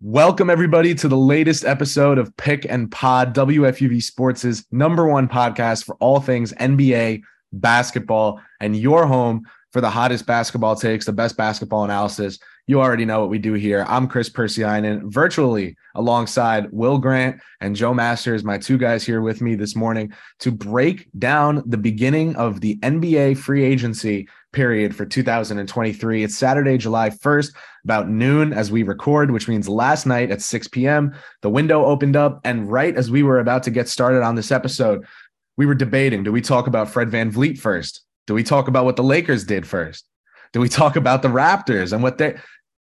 Welcome, everybody, to the latest episode of Pick and Pod, WFUV Sports' number one podcast for all things NBA, basketball, and your home for the hottest basketball takes, the best basketball analysis. You already know what we do here. I'm Kris Pursiainen, virtually alongside Will Grant and Joe Masters, my two guys here with me this morning to break down the beginning of the NBA free agency period for 2023. It's Saturday, July 1st, about noon as we record, which means last night at 6 p.m., the window opened up. And right as we were about to get started on this episode, we were debating do we talk about Fred Van VanVleet first? Do we talk about what the Lakers did first? Do we talk about the Raptors and what they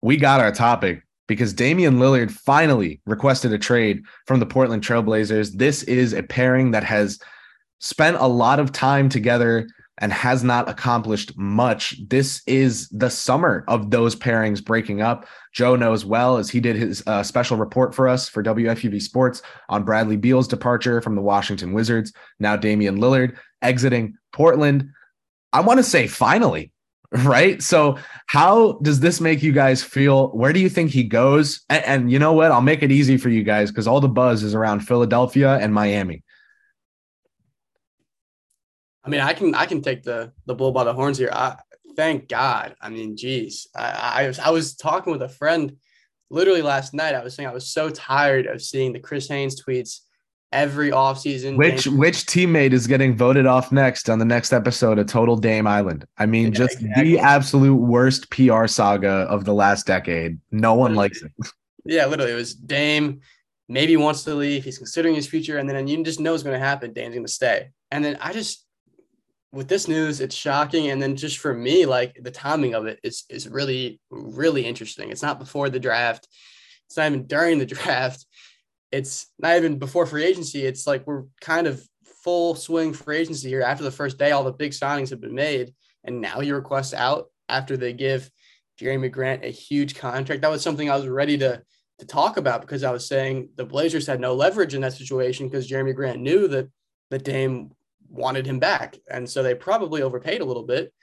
we got our topic because Damian Lillard finally requested a trade from the Portland Trailblazers. This is a pairing that has spent a lot of time together and has not accomplished much. This is the summer of those pairings breaking up. Joe knows well as he did his uh, special report for us for WFUV Sports on Bradley Beal's departure from the Washington Wizards. Now Damian Lillard exiting Portland. I want to say finally, right? So, how does this make you guys feel? Where do you think he goes? And, and you know what? I'll make it easy for you guys because all the buzz is around Philadelphia and Miami. I mean, I can I can take the the bull by the horns here. I thank God. I mean, geez, I, I was I was talking with a friend literally last night. I was saying I was so tired of seeing the Chris Haynes tweets every offseason. Which Dame. which teammate is getting voted off next on the next episode of Total Dame Island? I mean, yeah, just exactly. the absolute worst PR saga of the last decade. No one likes it. Yeah, literally, it was Dame. Maybe wants to leave. He's considering his future, and then you just know what's going to happen. Dame's going to stay, and then I just with this news, it's shocking. And then just for me, like the timing of it is is really, really interesting. It's not before the draft. It's not even during the draft. It's not even before free agency. It's like we're kind of full swing free agency here. After the first day, all the big signings have been made. And now he requests out after they give Jerami Grant a huge contract. That was something I was ready to to talk about because I was saying the Blazers had no leverage in that situation because Jerami Grant knew that the Dame wanted him back, and so they probably overpaid a little bit.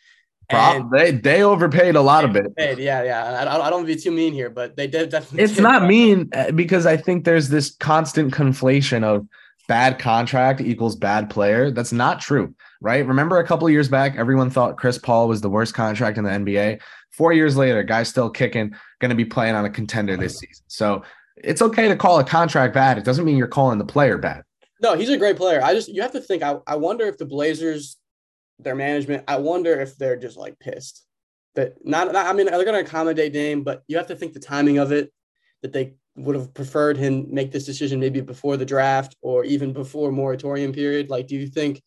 And they they overpaid a lot of it. Yeah, yeah. I, I don't want to be too mean here, but they did definitely. It's not mean uh, because I think there's this constant conflation of bad contract equals bad player. That's not true, right? Remember a couple years back, everyone thought Chris Paul was the worst contract in the NBA. Four years later, guy's still kicking, going to be playing on a contender this season. So it's okay to call a contract bad. It doesn't mean you're calling the player bad. No, he's a great player. I just you have to think. I, I wonder if the Blazers, their management, I wonder if they're just like pissed that not, not I mean they're going to accommodate Dame, but you have to think the timing of it that they would have preferred him make this decision maybe before the draft or even before moratorium period. Like, do you think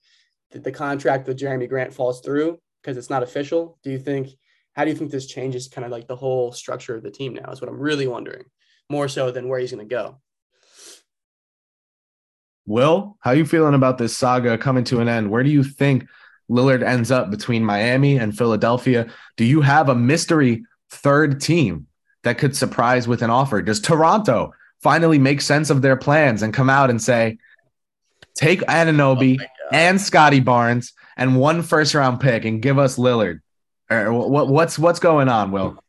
that the contract with Jerami Grant falls through because it's not official? Do you think? How do you think this changes kind of like the whole structure of the team now? Is what I'm really wondering, more so than where he's going to go. Will, how you feeling about this saga coming to an end? Where do you think Lillard ends up between Miami and Philadelphia? Do you have a mystery third team that could surprise with an offer? Does Toronto finally make sense of their plans and come out and say, take Anunoby oh and Scottie Barnes and one first round pick and give us Lillard? Or what, what's what's going on, Will?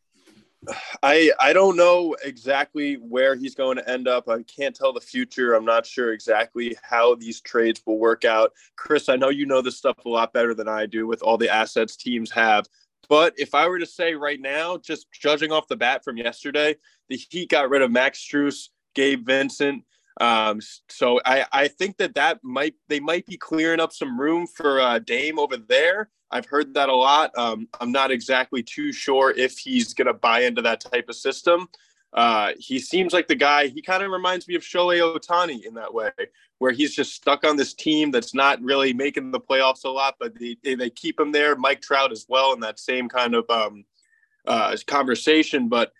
I I don't know exactly where he's going to end up. I can't tell the future. I'm not sure exactly how these trades will work out. Chris, I know you know this stuff a lot better than I do with all the assets teams have. But if I were to say right now, just judging off the bat from yesterday, the Heat got rid of Max Strus, Gabe Vincent. Um, so I, I think that that might they might be clearing up some room for uh, Dame over there. I've heard that a lot. Um, I'm not exactly too sure if he's going to buy into that type of system. Uh, he seems like the guy, he kind of reminds me of Shohei Ohtani in that way, where he's just stuck on this team that's not really making the playoffs a lot, but they, they keep him there. Mike Trout as well in that same kind of um, uh, conversation. But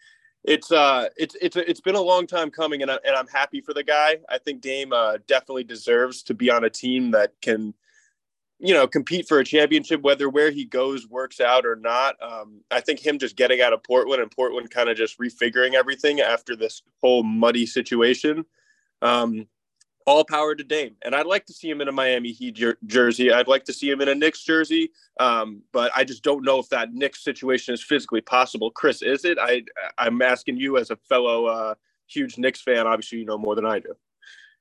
it's uh it's it's it's been a long time coming and, I, and I'm happy for the guy. I think Dame uh, definitely deserves to be on a team that can you know, compete for a championship, whether where he goes works out or not. Um, I think him just getting out of Portland and Portland kind of just refiguring everything after this whole muddy situation. Um, all power to Dame. And I'd like to see him in a Miami Heat jer- jersey. I'd like to see him in a Knicks jersey. Um, but I just don't know if that Knicks situation is physically possible. Chris, is it? I, I'm asking you as a fellow uh, huge Knicks fan. Obviously, you know more than I do.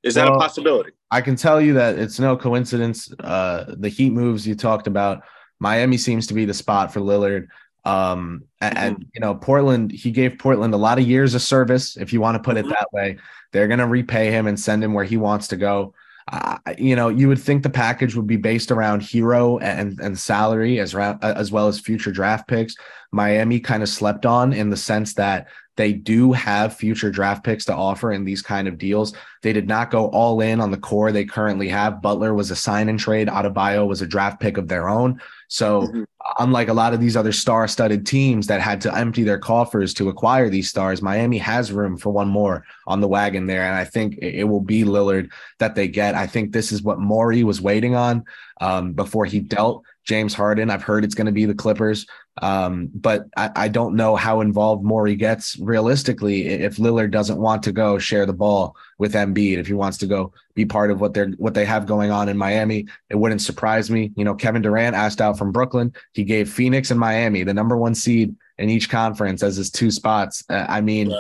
Is that Well, a possibility? I can tell you that it's no coincidence. Uh, the Heat moves you talked about, Miami seems to be the spot for Lillard. Um, and, and, you know, Portland, he gave Portland a lot of years of service, if you want to put it Mhm. that way. They're going to repay him and send him where he wants to go. Uh, you know, you would think the package would be based around Herro and and salary as ra- as well as future draft picks. Miami kind of slept on in the sense that they do have future draft picks to offer in these kind of deals. They did not go all in on the core they currently have. Butler was a sign and trade. Adebayo was a draft pick of their own. So Mhm. unlike a lot of these other star-studded teams that had to empty their coffers to acquire these stars, Miami has room for one more on the wagon there, and I think it it will be Lillard that they get. I think this is what Morey was waiting on um, before he dealt James Harden. I've heard it's going to be the Clippers, um, but I, I don't know how involved Morey gets realistically if Lillard doesn't want to go share the ball with Embiid. If he wants to go be part of what they're what they have going on in Miami, it wouldn't surprise me. You know, Kevin Durant asked out from Brooklyn. He gave Phoenix and Miami the number one seed in each conference as his two spots. Uh, I mean.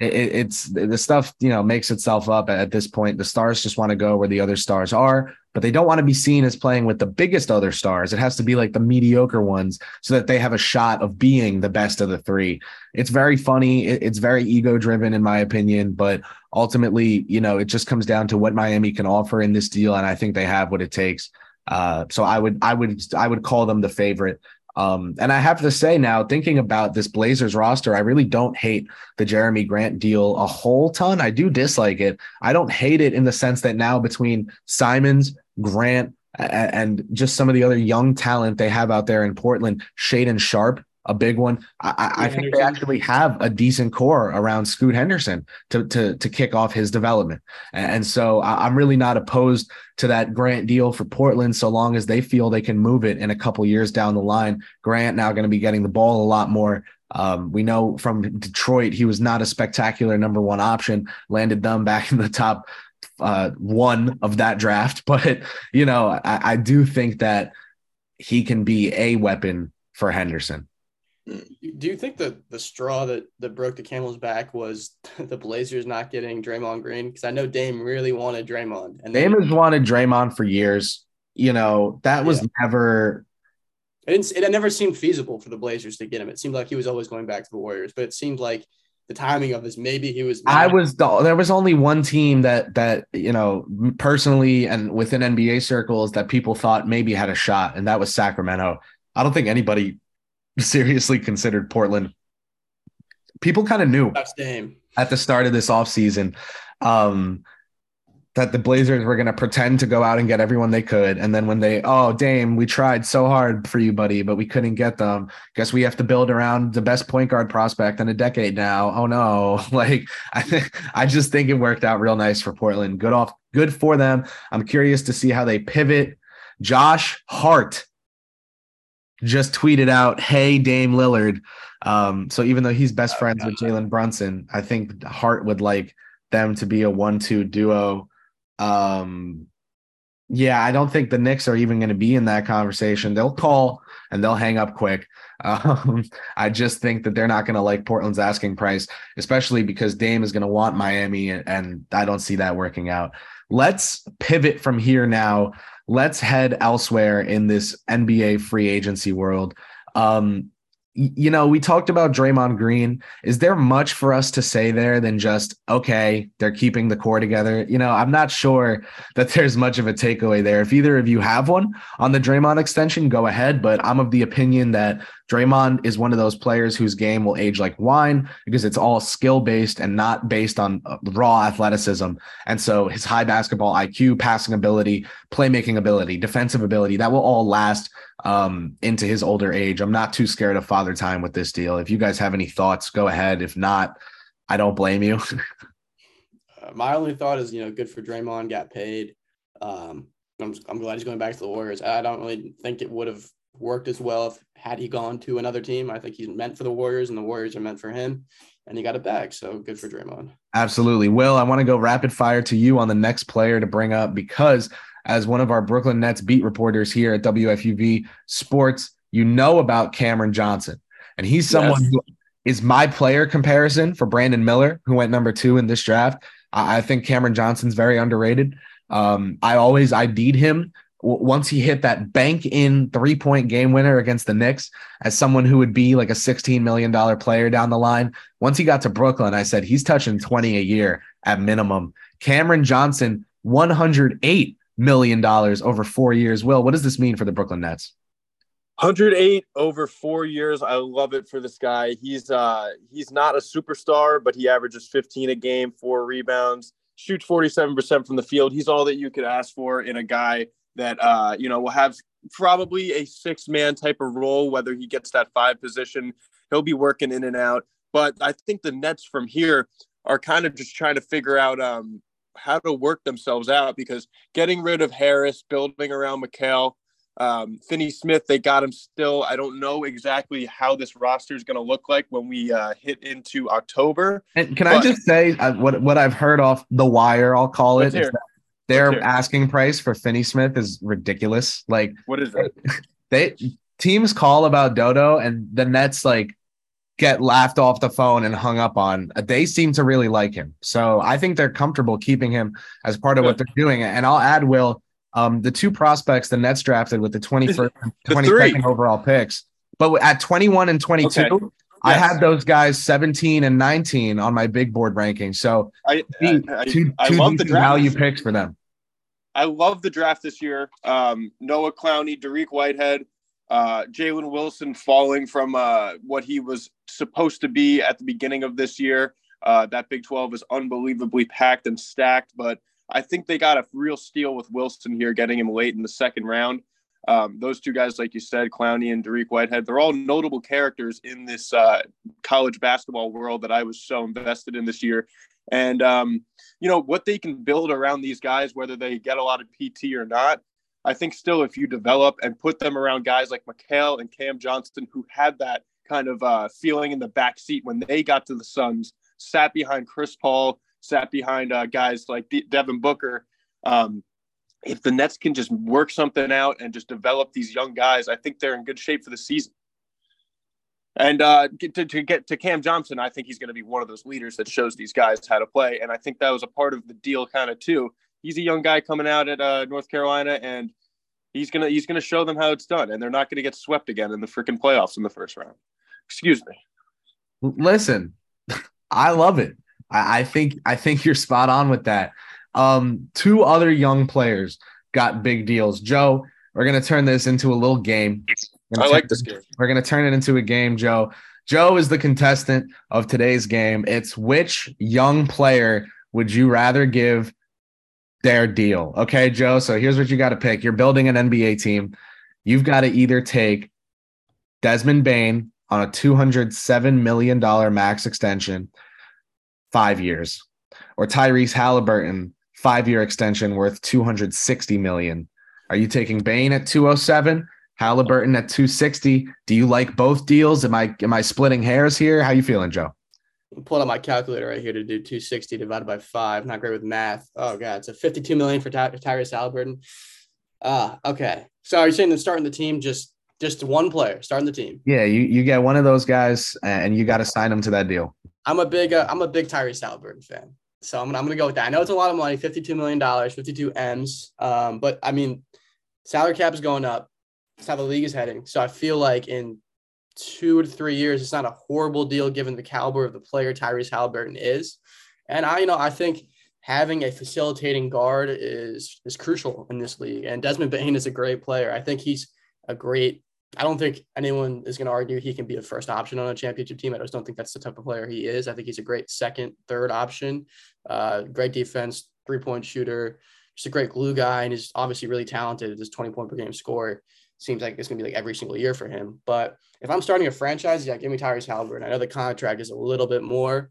It, it- it's the stuff you know makes itself up at this point. The stars just want to go where the other stars are, but they don't want to be seen as playing with the biggest other stars. It has to be like the mediocre ones so that they have a shot of being the best of the three. It's very funny. It- it's very ego driven, in my opinion, but ultimately, you know, it just comes down to what Miami can offer in this deal, and I think they have what it takes. Uh, so I would, I would, I would call them the favorite. Um, and I have to say now, thinking about this Blazers roster, I really don't hate the Jerami Grant deal a whole ton. I do dislike it. I don't hate it in the sense that now between Simons, Grant, and just some of the other young talent they have out there in Portland, Shaedon Sharpe, a big one. I, I, think they actually have a decent core around Scoot Henderson to to to kick off his development. And, so I'm really not opposed to that Grant deal for Portland, so long as they feel they can move it in a couple years down the line. Grant now going to be getting the ball a lot more. Um, we know from Detroit he was not a spectacular number one option. Landed them back in the top uh, one of that draft, but you know I, I do think that he can be a weapon for Henderson. Do you think that the straw that, that broke the camel's back was the Blazers not getting Draymond Green? Because I know Dame really wanted Draymond, and then Dame has wanted Draymond for years. You know that was Yeah. never it, didn't, it never seemed feasible for the Blazers to get him. It seemed like he was always going back to the Warriors, but it seemed like the timing of this maybe he was. I was the, there was only one team that that you know personally and within NBA circles that people thought maybe had a shot, and that was Sacramento. I don't think anybody seriously considered Portland. People kind of knew at the start of this offseason um, that the Blazers were going to pretend to go out and get everyone they could. And then when they, oh, Dame, we tried so hard for you, buddy, but we couldn't get them. Guess we have to build around the best point guard prospect in a decade now. Oh, no. Like, I, think I just think it worked out real nice for Portland. Good off, good for them. I'm curious to see how they pivot. Josh Hart just tweeted out, "Hey Dame Lillard." Um, so even though he's best friends with Jalen Brunson, I think Hart would like them to be a one-two duo. Um, yeah, I don't think the Knicks are even going to be in that conversation. They'll call and they'll hang up quick. Um, I just think that they're not going to like Portland's asking price, especially because Dame is going to want Miami, and, and I don't see that working out. Let's pivot from here now. Let's head elsewhere in this NBA free agency world. Um, you know, we talked about Draymond Green. Is there much for us to say there than just, okay, they're keeping the core together? You know, I'm not sure that there's much of a takeaway there. If either of you have one on the Draymond extension, go ahead. But I'm of the opinion that Draymond is one of those players whose game will age like wine because it's all skill based and not based on uh, raw athleticism. And so his high basketball IQ, passing ability, playmaking ability, defensive ability, that will all last um, into his older age. I'm not too scared of father time with this deal. If you guys have any thoughts, go ahead. If not, I don't blame you. Uh, my only thought is, you know, good for Draymond, got paid. Um, I'm, I'm glad he's going back to the Warriors. I don't really think it would have worked as well if had he gone to another team. I think he's meant for the Warriors, and the Warriors are meant for him. And he got it back, so good for Draymond. Absolutely. Will, I want to go rapid fire to you on the next player to bring up because as one of our Brooklyn Nets beat reporters here at WFUV Sports, you know about Cameron Johnson. And he's someone Yes. who is my player comparison for Brandon Miller, who went number two in this draft. I, think Cameron Johnson's very underrated. Um, I always ID'd him once he hit that bank in three point game winner against the Knicks as someone who would be like a $16 million player down the line. Once he got to Brooklyn, I said he's touching 20 a year at minimum. Cameron Johnson, $108 million over four years. Will, what does this mean for the Brooklyn Nets? 108 over four years. I love it for this guy. He's uh he's not a superstar, but he averages 15 a game, four rebounds, shoots 47% from the field. He's all that you could ask for in a guy that uh, you know, will have probably a six man type of role, whether he gets that five position. He'll be working in and out. But I think the Nets from here are kind of just trying to figure out um, how to work themselves out because getting rid of Harris, building around Mikal, um, Finney Smith, they got him still. I don't know exactly how this roster is going to look like when we uh, hit into October. And can but, I just say uh, what what I've heard off the wire? I'll call it. Their asking price for Finney Smith is ridiculous. Like, what is that? They teams call about Dodo, and the Nets like get laughed off the phone and hung up on. They seem to really like him, so I think they're comfortable keeping him as part of Good. what they're doing. And I'll add, Will, um, the two prospects the Nets drafted with the twenty first, twenty second overall picks, but at 21 and 22, okay. I had those guys 17 and 19 on my big board ranking. So I, I, I, two, I two love the draft value picks for them. I love the draft this year. Um, Noah Clowney, Dariq Whitehead, uh, Jalen Wilson falling from uh, what he was supposed to be at the beginning of this year. Uh, that Big 12 is unbelievably packed and stacked, but I think they got a real steal with Wilson here, getting him late in the second round. Um, those two guys, like you said, Clowney and Dariq Whitehead, they're all notable characters in this uh, college basketball world that I was so invested in this year. And, um, you know, what they can build around these guys, whether they get a lot of PT or not, I think still if you develop and put them around guys like Mikal and Cam Johnson, who had that kind of uh, feeling in the back seat when they got to the Suns, sat behind Chris Paul, sat behind uh, guys like Devin Booker. Um, if the Nets can just work something out and just develop these young guys, I think they're in good shape for the season. And uh, to, to get to Cam Johnson, I think he's going to be one of those leaders that shows these guys how to play. And I think that was a part of the deal, kind of too. He's a young guy coming out at uh, North Carolina, and he's gonna he's gonna show them how it's done. And they're not going to get swept again in the freaking playoffs in the first round. Excuse me. Listen, I love it. I, I think I think you're spot on with that. Um, two other young players got big deals. Joe, we're gonna turn this into a little game. I like this game. We're gonna turn it into a game, Joe. Joe is the contestant of today's game. It's which young player would you rather give their deal? Okay, Joe. So here's what you got to pick. You're building an NBA team. You've got to either take Desmond Bane on a $207 million max extension five years, or Tyrese Haliburton five year extension worth 260 million. Are you taking Bane at 207? Haliburton at 260. Do you like both deals? Am I am I splitting hairs here? How you feeling, Joe? I'm pulling out my calculator right here to do 260 divided by five. Not great with math. Oh god, it's a 52 million for Ty- Tyrese Haliburton. Ah, uh, okay. So are you saying that starting the team just just one player starting the team? Yeah, you you get one of those guys and you got to sign them to that deal. I'm a big uh, I'm a big Tyrese Haliburton fan. So I'm I'm gonna go with that. I know it's a lot of money, $52 million, 52 M's. Um, but I mean, salary cap is going up. That's how the league is heading. So I feel like in two to three years, it's not a horrible deal given the caliber of the player Tyrese Haliburton is. And I, you know, I think having a facilitating guard is is crucial in this league. And Desmond Bane is a great player. I think he's a great I don't think anyone is going to argue he can be a first option on a championship team. I just don't think that's the type of player he is. I think he's a great second, third option. Uh, great defense, three point shooter, just a great glue guy, and he's obviously really talented. This 20 point per game score seems like it's going to be like every single year for him. But if I'm starting a franchise, yeah, give me Tyrese Haliburton. I know the contract is a little bit more,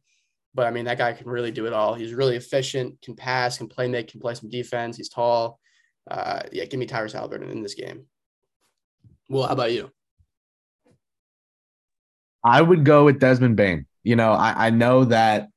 but I mean, that guy can really do it all. He's really efficient, can pass, can play make, can play some defense. He's tall. Uh, yeah, give me Tyrese Haliburton in this game. Well, how about you? I would go with Desmond Bane. You know, I, I know that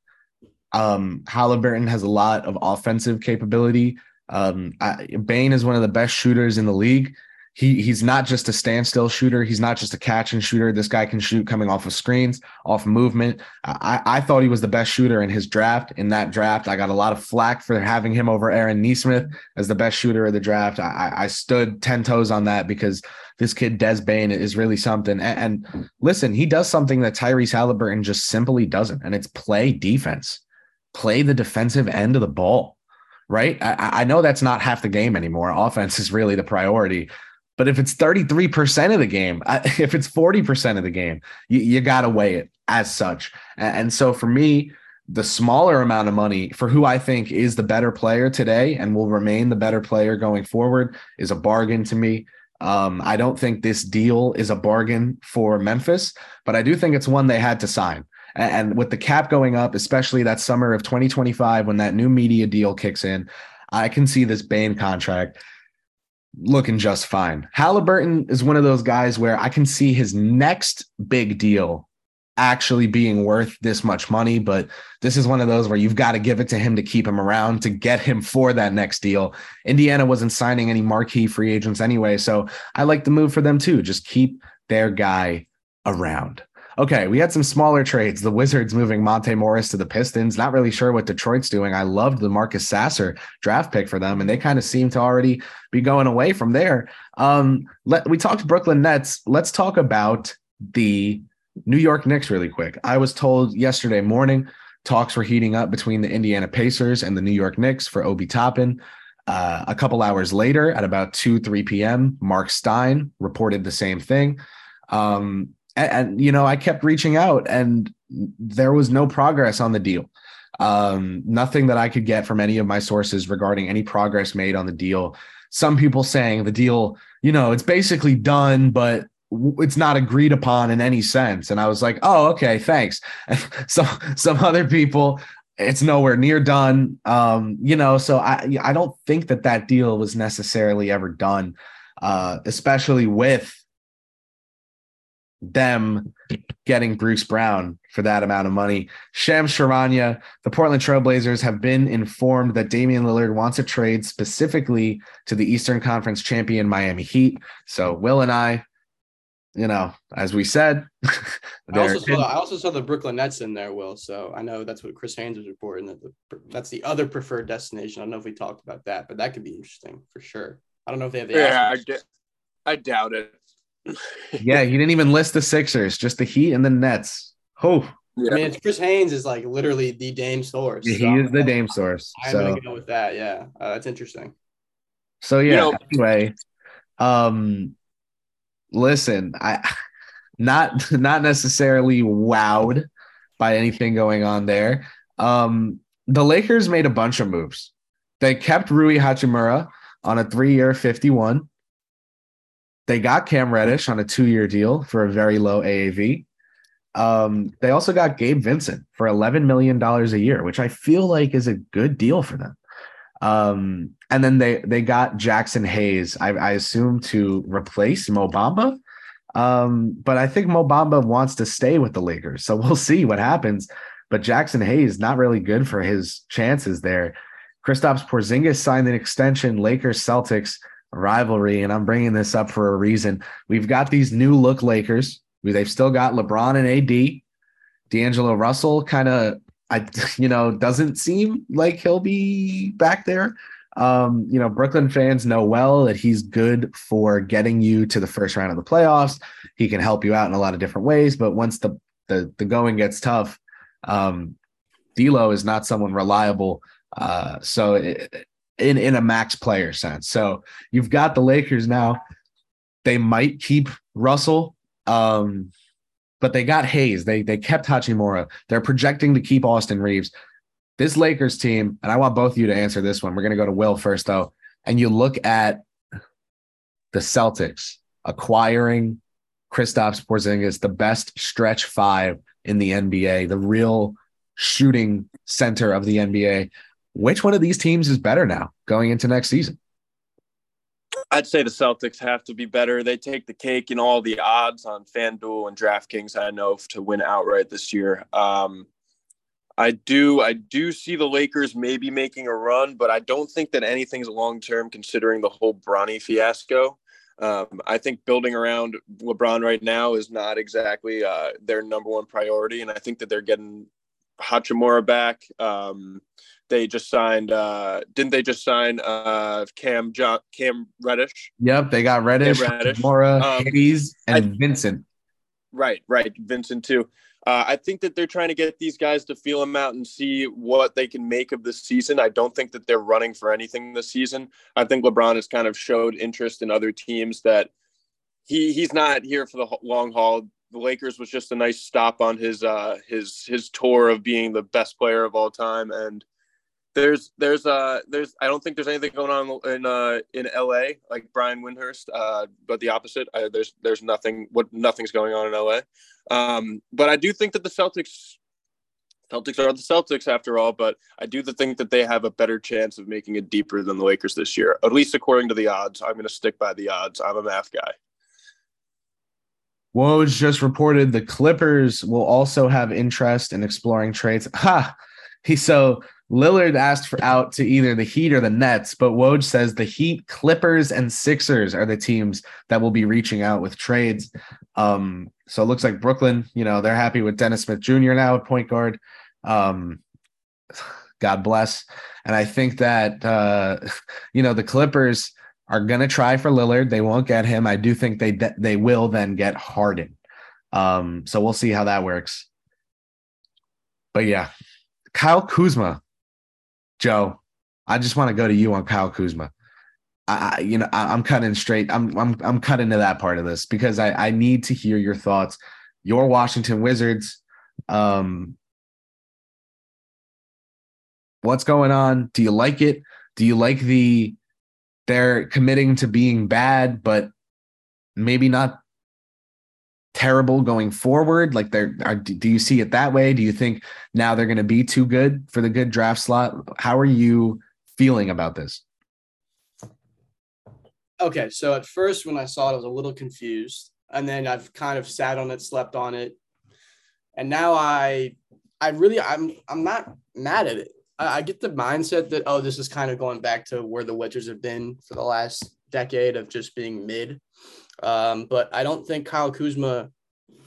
um, Haliburton has a lot of offensive capability. Um, I, Bane is one of the best shooters in the league. He he's not just a standstill shooter. He's not just a catch and shooter. This guy can shoot coming off of screens, off movement. I, I thought he was the best shooter in his draft. In that draft, I got a lot of flack for having him over Aaron Nesmith as the best shooter of the draft. I, I stood ten toes on that because this kid Des Bane is really something. And, and listen, he does something that Tyrese Haliburton just simply doesn't, and it's play defense, play the defensive end of the ball. Right. I, I know that's not half the game anymore. Offense is really the priority but if it's 33% of the game, if it's 40% of the game, you, you got to weigh it as such. And so for me, the smaller amount of money for who I think is the better player today and will remain the better player going forward is a bargain to me. Um, I don't think this deal is a bargain for Memphis, but I do think it's one they had to sign. And with the cap going up, especially that summer of 2025 when that new media deal kicks in, I can see this Bane contract looking just fine. Haliburton is one of those guys where I can see his next big deal actually being worth this much money, but this is one of those where you've got to give it to him to keep him around to get him for that next deal. Indiana wasn't signing any marquee free agents anyway, so I like the move for them too. Just keep their guy around. Okay, we had some smaller trades. The Wizards moving Monte Morris to the Pistons. Not really sure what Detroit's doing. I loved the Marcus Sasser draft pick for them, and they kind of seem to already be going away from there. Um, let we talked Brooklyn Nets. Let's talk about the New York Knicks really quick. I was told yesterday morning talks were heating up between the Indiana Pacers and the New York Knicks for Obi Toppin. Uh, a couple hours later, at about 2, 3 p.m., Marc Stein reported the same thing. Um, and, and, you know, I kept reaching out and there was no progress on the deal. Um, nothing that I could get from any of my sources regarding any progress made on the deal. Some people saying the deal, you know, it's basically done, but it's not agreed upon in any sense. And I was like, oh, okay, thanks. so some other people, it's nowhere near done. Um, you know, so I I don't think that that deal was necessarily ever done, uh, especially with them getting Bruce Brown for that amount of money. Shams Charania, the Portland Trailblazers have been informed that Damian Lillard wants a trade specifically to the Eastern Conference champion Miami Heat. So Will and I, you know, as we said, I also, saw, I also saw the Brooklyn Nets in there, Will. So I know that's what Chris Haynes was reporting that the, that's the other preferred destination. I don't know if we talked about that, but that could be interesting for sure. I don't know if they have the yeah, I, d- I doubt it yeah, he didn't even list the Sixers, just the Heat and the Nets. Oh, yeah. I mean, Chris Haynes is like literally the Dame source. Yeah, he so is the Dame source. I'm so. gonna go with that. Yeah, uh, that's interesting. So yeah. You know, anyway, um, listen, I not not necessarily wowed by anything going on there. Um, the Lakers made a bunch of moves. They kept Rui Hachimura on a three-year, fifty-one. They got Cam Reddish on a two year deal for a very low AAV. Um, they also got Gabe Vincent for $11 million a year, which I feel like is a good deal for them. Um, and then they they got Jaxson Hayes, I, I assume, to replace Mobamba. Um, but I think Mobamba wants to stay with the Lakers. So we'll see what happens. But Jaxson Hayes, not really good for his chances there. Kristaps Porzingis signed an extension. Lakers Celtics rivalry, and I'm bringing this up for a reason. We've got these new look Lakers. They've still got LeBron and AD. D'Angelo Russell kind of, I, you know, doesn't seem like he'll be back there. Um, you know, Brooklyn fans know well that he's good for getting you to the first round of the playoffs. He can help you out in a lot of different ways, but once the the, the going gets tough, um, D'Lo is not someone reliable. Uh, so in in a max player sense. So you've got the Lakers now. They might keep Russell, um, but they got Hayes. They they kept Hachimura. They're projecting to keep Austin Reaves. This Lakers team, and I want both of you to answer this one. We're to go to Will first, though. And you look at the Celtics acquiring Kristaps Porzingis, the best stretch five in the NBA, the real shooting center of the NBA. Which one of these teams is better now going into next season? I'd say the Celtics have to be better. They take the cake in all the odds on FanDuel and DraftKings. I know to win outright this year. Um, I do, I do see the Lakers maybe making a run, but I don't think that anything's long term considering the whole Bronny fiasco. Um, I think building around LeBron right now is not exactly uh, their number one priority, and I think that they're getting Hachimura back. Um, they just signed. Uh, didn't they just sign uh, Cam John, Cam Reddish? Yep, they got Reddish, Reddish. Mora, Um, and I- Vincent. Right, right. Vincent too. Uh, I think that they're trying to get these guys to feel them out and see what they can make of this season. I don't think that they're running for anything this season. I think LeBron has kind of showed interest in other teams that he he's not here for the long haul. The Lakers was just a nice stop on his uh, his his tour of being the best player of all time, and there's there's uh there's I don't think there's anything going on in uh in LA like Brian Windhorst uh but the opposite uh, there's there's nothing what nothing's going on in LA um but I do think that the Celtics Celtics are the Celtics after all but I do think that they have a better chance of making it deeper than the Lakers this year at least according to the odds I'm going to stick by the odds I'm a math guy Woj just reported the Clippers will also have interest in exploring trades. Ha! He so Lillard asked for out to either the Heat or the Nets, but Woj says the Heat, Clippers, and Sixers are the teams that will be reaching out with trades. Um, so it looks like Brooklyn, you know, they're happy with Dennis Smith Jr. now at point guard. Um, God bless. And I think that uh, you know the Clippers are going to try for Lillard. They won't get him. I do think they they will then get Harden. Um, so we'll see how that works. But yeah, Kyle Kuzma, Joe, I just want to go to you on Kyle Kuzma. I, you know, I, I'm cutting straight. I'm I'm I'm cutting to that part of this because I I need to hear your thoughts. Your Washington Wizards. Um, what's going on? Do you like it? Do you like the they're committing to being bad, but maybe not terrible going forward? Like they're are, do you see it that way? Do you think now they're going to be too good for the good draft slot? How are you feeling about this? Okay, so at first when I saw it, I was a little confused, and then I've kind of sat on it, slept on it, and now I, I really, I'm, I'm not mad at it. I, I get the mindset that oh, this is kind of going back to where the Wizards have been for the last decade of just being mid, um, but I don't think Kyle Kuzma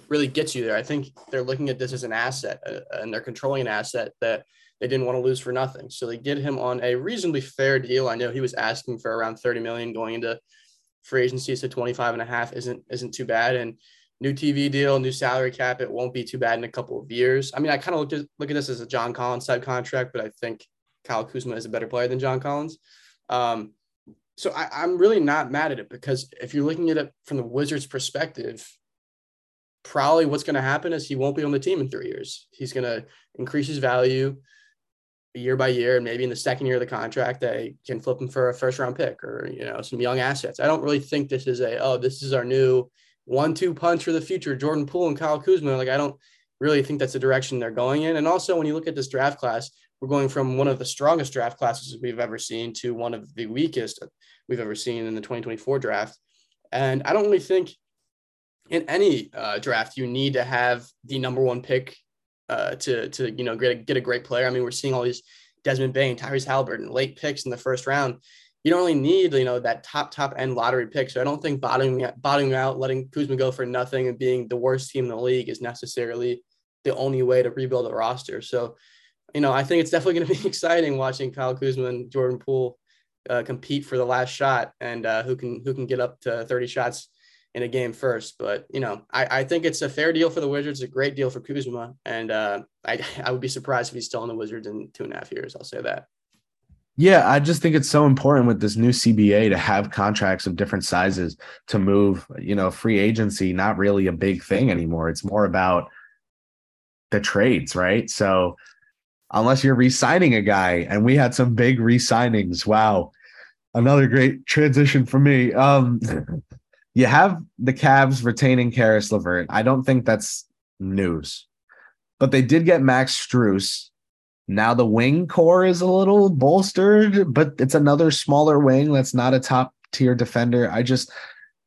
really gets you there. I think they're looking at this as an asset, uh, and they're controlling an asset that they didn't want to lose for nothing. So they get him on a reasonably fair deal. I know he was asking for around 30 million going into free agency, so 25 and a half isn't isn't too bad. And new TV deal, new salary cap, it won't be too bad in a couple of years. I mean, I kind of look at look at this as a John Collins type contract, but I think Kyle Kuzma is a better player than John Collins. Um, so I, I'm really not mad at it because if you're looking at it from the Wizards' perspective, probably what's going to happen is he won't be on the team in three years. He's going to increase his value year by year, and maybe in the second year of the contract, they can flip him for a first round pick or you know some young assets. I don't really think this is a oh this is our new one two punch for the future, Jordan Poole and Kyle Kuzma. Like I don't really think that's the direction they're going in. And also when you look at this draft class, we're going from one of the strongest draft classes we've ever seen to one of the weakest we've ever seen in the 2024 draft. And I don't really think in any uh, draft you need to have the number one pick uh, to to you know get a, get a great player. I mean, we're seeing all these Desmond Bane, Tyrese Haliburton, late picks in the first round. You don't really need you know that top top end lottery pick. So I don't think bottoming bottoming out, letting Kuzma go for nothing, and being the worst team in the league is necessarily the only way to rebuild a roster. So you know, I think it's definitely going to be exciting watching Kyle Kuzma and Jordan Poole uh, compete for the last shot and uh, who can who can get up to 30 shots in a game first. But you know, I, I think it's a fair deal for the Wizards, a great deal for Kuzma, and uh, I I would be surprised if he's still in the Wizards in two and a half years. I'll say that. Yeah, I just think it's so important with this new CBA to have contracts of different sizes to move, you know, free agency, not really a big thing anymore. It's more about the trades, right? So unless you're re-signing a guy, and we had some big re-signings. Wow. Another great transition for me. Um you have the Cavs retaining Caris LeVert. I don't think that's news. But they did get Max Strus. Now the wing core is a little bolstered, but it's another smaller wing that's not a top tier defender. I just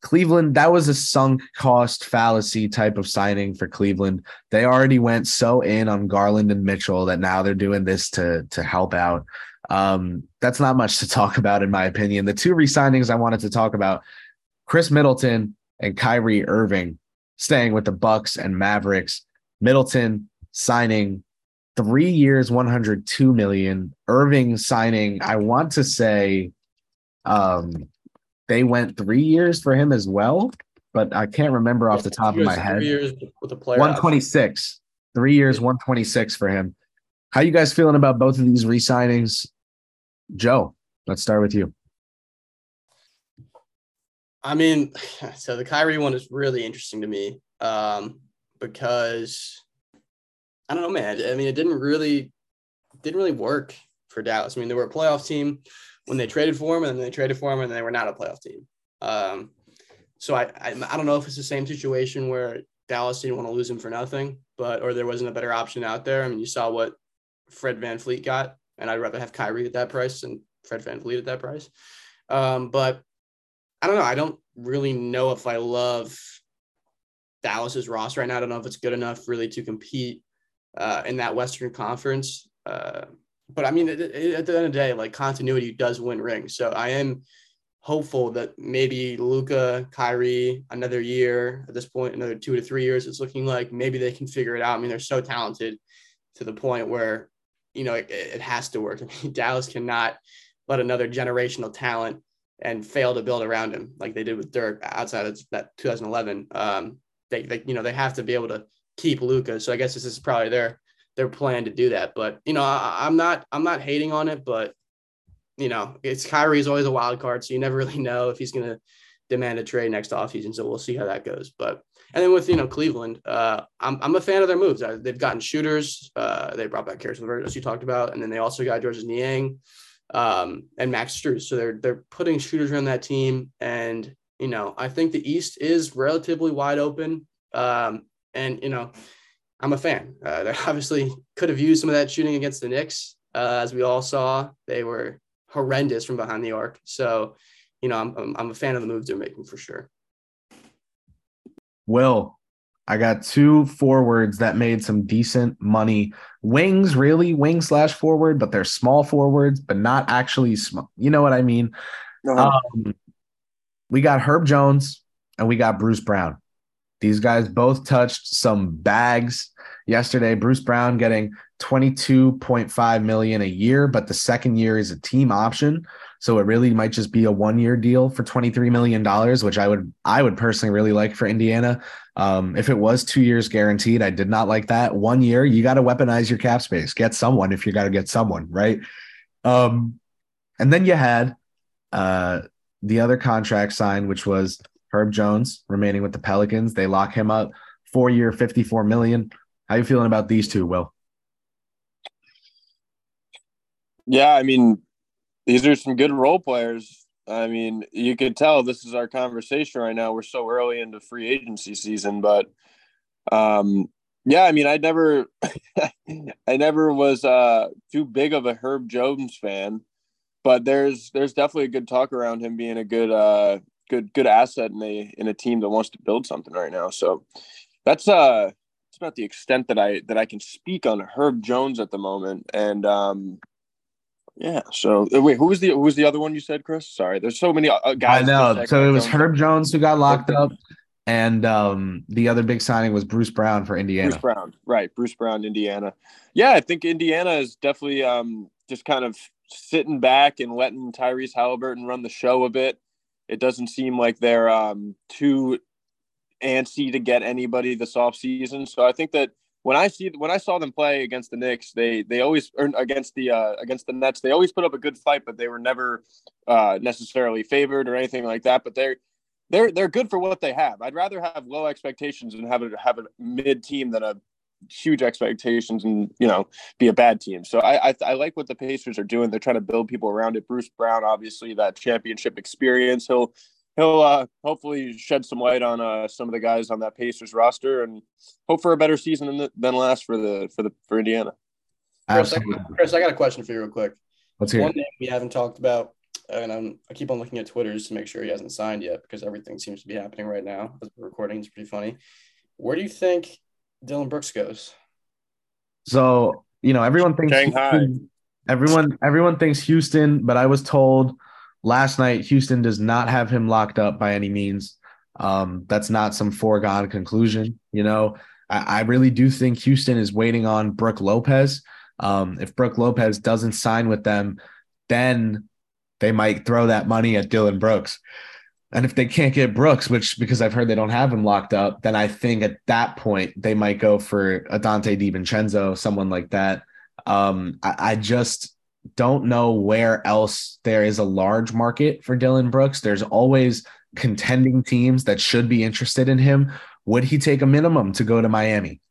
Cleveland, that was a sunk cost fallacy type of signing for Cleveland. They already went so in on Garland and Mitchell that now they're doing this to to help out. Um, that's not much to talk about, in my opinion. The two resignings I wanted to talk about Khris Middleton and Kyrie Irving staying with the Bucks and Mavericks. Middleton signing three years, 102 million. Irving signing, I want to say um they went three years for him as well, but I can't remember off the top of my head. Years with the player 126. Three years, 126 for him. How you guys feeling about both of these re-signings? Joe, let's start with you. I mean, so the Kyrie one is really interesting to me um, because I don't know, man. I mean, it didn't really didn't really work for Dallas. I mean, they were a playoff team when they traded for him, and they traded for him, and they were not a playoff team. Um, so I, I I don't know if it's the same situation where Dallas didn't want to lose him for nothing, but or there wasn't a better option out there. I mean, you saw what Fred VanVleet got, and I'd rather have Kyrie at that price than Fred VanVleet at that price. Um, but I don't know. I don't really know if I love Dallas's roster right now. I don't know if it's good enough really to compete uh, in that Western Conference. Uh, but I mean, at, at the end of the day, like continuity does win rings. So I am hopeful that maybe Luka, Kyrie, another year at this point, another two to three years, it's looking like maybe they can figure it out. I mean, they're so talented to the point where, you know, it, it has to work. I mean, Dallas cannot let another generational talent and fail to build around him like they did with Dirk outside of that 2011. Um, they, they, you know, they have to be able to keep Luka. So I guess this is probably their their plan to do that. But you know, I, am not I'm not hating on it, but you know, it's Kyrie is always a wild card, so you never really know if he's gonna demand a trade next offseason. So we'll see how that goes. But and then with you know Cleveland, uh, I'm I'm a fan of their moves. Uh, they've gotten shooters. Uh, they brought back Caris LeVert, as you talked about, and then they also got Georges Niang um, and Max Strus. So they're they're putting shooters around that team, and you know I think the East is relatively wide open. Um, and you know I'm a fan. Uh, they obviously could have used some of that shooting against the Knicks, uh, as we all saw. They were horrendous from behind the arc. So, you know, I'm, I'm, I'm a fan of the moves they're making for sure. Will, I got two forwards that made some decent money. Wings, really, wing slash forward, but they're small forwards, but not actually small. You know what I mean? Uh-huh. Um, we got Herb Jones and we got Bruce Brown. These guys both touched some bags yesterday. Bruce Brown getting 22.5 million a year, but the second year is a team option. So it really might just be a one-year deal for 23 million dollars, which I would I would personally really like for Indiana. Um, if it was two years guaranteed, I did not like that. One year, you got to weaponize your cap space. Get someone if you got to get someone, right? Um, and then you had uh, the other contract signed, which was Herb Jones remaining with the Pelicans. They lock him up four year, 54 million. How you feeling about these two, Will? Yeah, I mean, these are some good role players. I mean, you could tell this is our conversation right now. We're so early into free agency season, but um, yeah, I mean, I never, I never was uh, too big of a Herb Jones fan, but there's there's definitely a good talk around him being a good uh, good good asset in a in a team that wants to build something right now. So that's uh that's about the extent that I that I can speak on Herb Jones at the moment. And um yeah. So uh, wait, who was the who was the other one you said, Chris? Sorry, there's so many uh, guys. I know. So it was Herb Jones who got locked up, and um, the other big signing was Bruce Brown for Indiana. Bruce Brown, right? Bruce Brown, Indiana. Yeah, I think Indiana is definitely um, just kind of sitting back and letting Tyrese Haliburton run the show a bit. It doesn't seem like they're um, too antsy to get anybody this off season. So I think that when I see when I saw them play against the Knicks, they they always against the uh, against the Nets, they always put up a good fight, but they were never uh, necessarily favored or anything like that. But they're they're they're good for what they have. I'd rather have low expectations and have a have a mid team than a huge expectations and you know be a bad team. So I, I, I like what the Pacers are doing. They're trying to build people around it. Bruce Brown, obviously, that championship experience. He'll he'll uh, hopefully shed some light on uh, some of the guys on that Pacers roster and hope for a better season than, the, than last for the for the for Indiana. Chris I, Chris, I got a question for you real quick. Let's hear One thing we haven't talked about, and I'm, I keep on looking at Twitter just to make sure he hasn't signed yet because everything seems to be happening right now as we're recording. It's pretty funny. Where do you think Dillon Brooks goes? So you know, everyone thinks Shanghai. Houston, everyone everyone thinks Houston, but I was told last night, Houston does not have him locked up by any means. Um, that's not some foregone conclusion. You know, I, I really do think Houston is waiting on Brook Lopez. Um, if Brook Lopez doesn't sign with them, then they might throw that money at Dillon Brooks. And if they can't get Brooks, which because I've heard they don't have him locked up, then I think at that point they might go for a Donte DiVincenzo, someone like that. Um, I, I just don't know where else there is a large market for Dillon Brooks. There's always contending teams that should be interested in him. Would he take a minimum to go to Miami?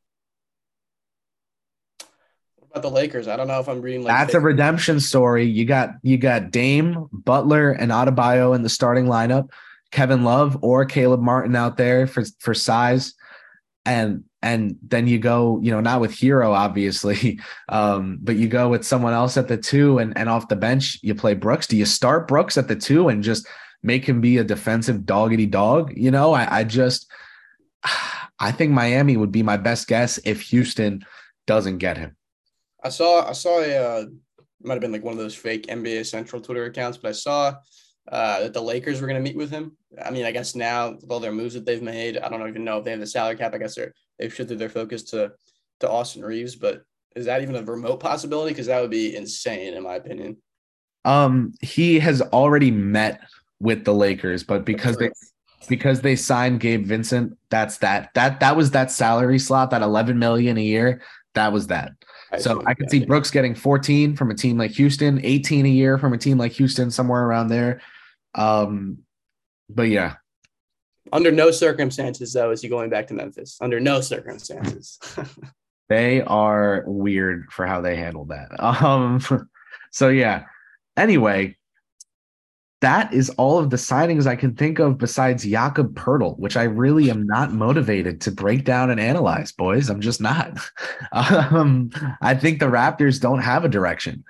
What about the Lakers? I don't know if I'm reading like That's a redemption story. You got you got Dame, Butler, and Adebayo in the starting lineup. Kevin Love or Caleb Martin out there for for size, and and then you go, you know, not with Herro obviously, um, but you go with someone else at the two, and and off the bench you play Brooks. Do you start Brooks at the two and just make him be a defensive doggedy dog? You know, I, I just, I think Miami would be my best guess if Houston doesn't get him. I saw I saw a uh, might have been like one of those fake NBA Central Twitter accounts, but I saw uh, that the Lakers were going to meet with him. I mean, I guess now with all their moves that they've made, I don't even know if they have the salary cap. I guess they're they've shifted their focus to to Austin Reaves, but is that even a remote possibility? Because that would be insane, in my opinion. Um, he has already met with the Lakers, but because they because they signed Gabe Vincent, that's that that that was that salary slot, that 11 million a year. That was that. I so I could see Brooks getting 14 from a team like Houston, 18 a year from a team like Houston, somewhere around there. Um, but yeah. Under no circumstances, though, is he going back to Memphis. Under no circumstances. they are weird for how they handled that. Um, so yeah. Anyway, that is all of the signings I can think of besides Jakob Poeltl, which I really am not motivated to break down and analyze, boys. I'm just not. um, I think the Raptors don't have a direction.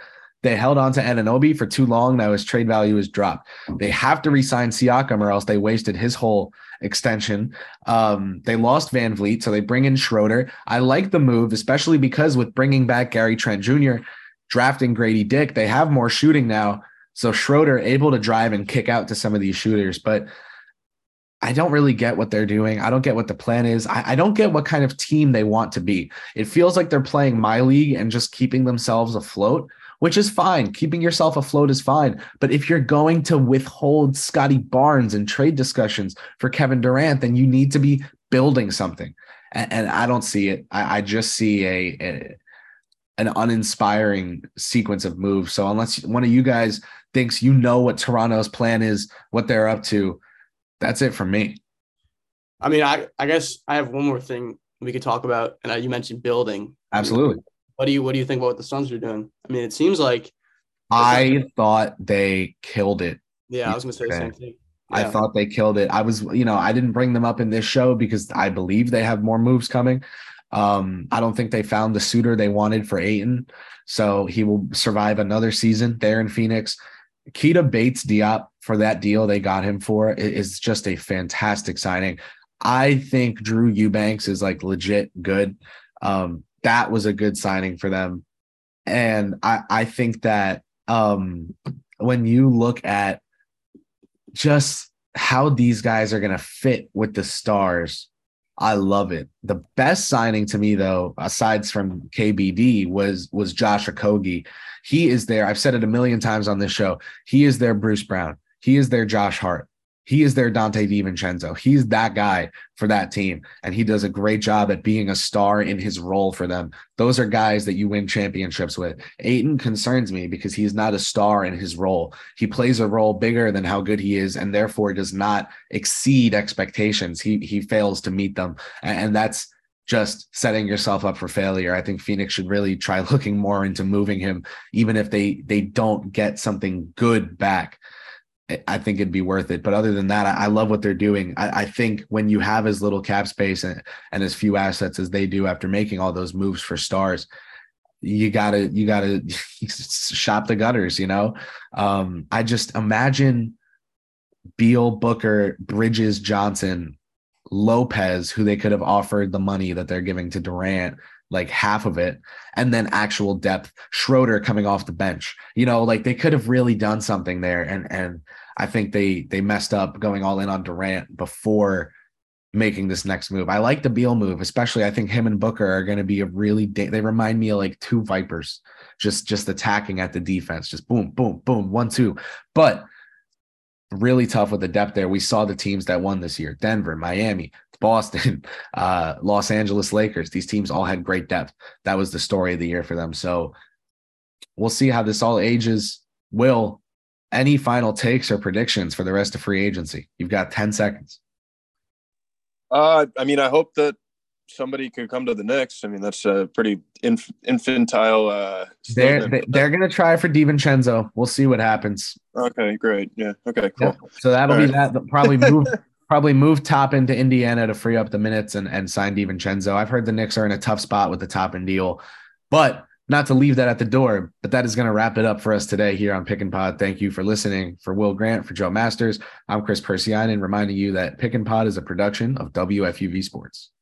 They held on to Anunoby for too long. Now his trade value is dropped. They have to resign Siakam or else they wasted his whole extension. Um, they lost VanVleet, so they bring in Schroeder. I like the move, especially because with bringing back Gary Trent Jr., drafting Gradey Dick, they have more shooting now. So Schroeder able to drive and kick out to some of these shooters, but I don't really get what they're doing. I don't get what the plan is. I, I, don't get what kind of team they want to be. It feels like they're playing my league and just keeping themselves afloat which is fine. Keeping yourself afloat is fine. But if you're going to withhold Scottie Barnes and trade discussions for Kevin Durant, then you need to be building something. And, and I don't see it. I, I just see a, a an uninspiring sequence of moves. So unless one of you guys thinks you know what Toronto's plan is, what they're up to, that's it for me. I mean, I, I guess I have one more thing we could talk about, and you mentioned building. Absolutely. What do you What do you think about what the Suns are doing? I mean, it seems like I thought they killed it. Yeah, I was gonna say the same thing. Yeah. I thought they killed it. I was, you know, I didn't bring them up in this show because I believe they have more moves coming. Um, I don't think they found the suitor they wanted for Ayton, so he will survive another season there in Phoenix. Keita Bates Diop for that deal they got him for is just a fantastic signing. I think Drew Eubanks is like legit good. Um, that was a good signing for them. And I, I think that um, when you look at just how these guys are going to fit with the stars, I love it. The best signing to me, though, aside from KBD, was was Josh Okogie. He is there. I've said it a million times on this show. He is their Bruce Brown. He is their Josh Hart. He is their Donte DiVincenzo. He's that guy for that team. And he does a great job at being a star in his role for them. Those are guys that you win championships with. Ayton concerns me because he's not a star in his role. He plays a role bigger than how good he is and therefore does not exceed expectations. He he fails to meet them. And that's just setting yourself up for failure. I think Phoenix should really try looking more into moving him, even if they they don't get something good back. I think it'd be worth it. But other than that, I, I love what they're doing. I, I, think when you have as little cap space and, and as few assets as they do after making all those moves for stars, you gotta you gotta shop the gutters, you know. Um, I just imagine Beal, Booker, Bridges, Johnson, Lopez, who they could have offered the money that they're giving to Durant, like half of it, and then actual depth. Schroeder coming off the bench. You know, like they could have really done something there, and and I think they they messed up going all in on Durant before making this next move. I like the Beal move, especially. I think him and Booker are going to be a really. Da- they remind me of like two Vipers, just just attacking at the defense, just boom, boom, boom, one, two. But really tough with the depth there. We saw the teams that won this year: Denver, Miami, Boston, uh, Los Angeles Lakers. These teams all had great depth. That was the story of the year for them. So we'll see how this all ages. Will any final takes or predictions for the rest of free agency? You've got 10 seconds. Uh, I mean, I hope that somebody could come to the Knicks. I mean, that's a pretty inf- infantile. Uh, they're they, they're gonna try for Divincenzo. We'll see what happens. Okay, great. Yeah. Okay. Cool. Yeah. So that'll All be right. that. Probably move. probably move Toppin to Indiana to free up the minutes and and sign Divincenzo. I've heard the Knicks are in a tough spot with the Toppin deal, but not to leave that at the door, but that is going to wrap it up for us today here on Pick and Pod. Thank you for listening. For Will Grant, for Joe Masters, I'm Kris Pursiainen, reminding you that Pick and Pod is a production of WFUV Sports.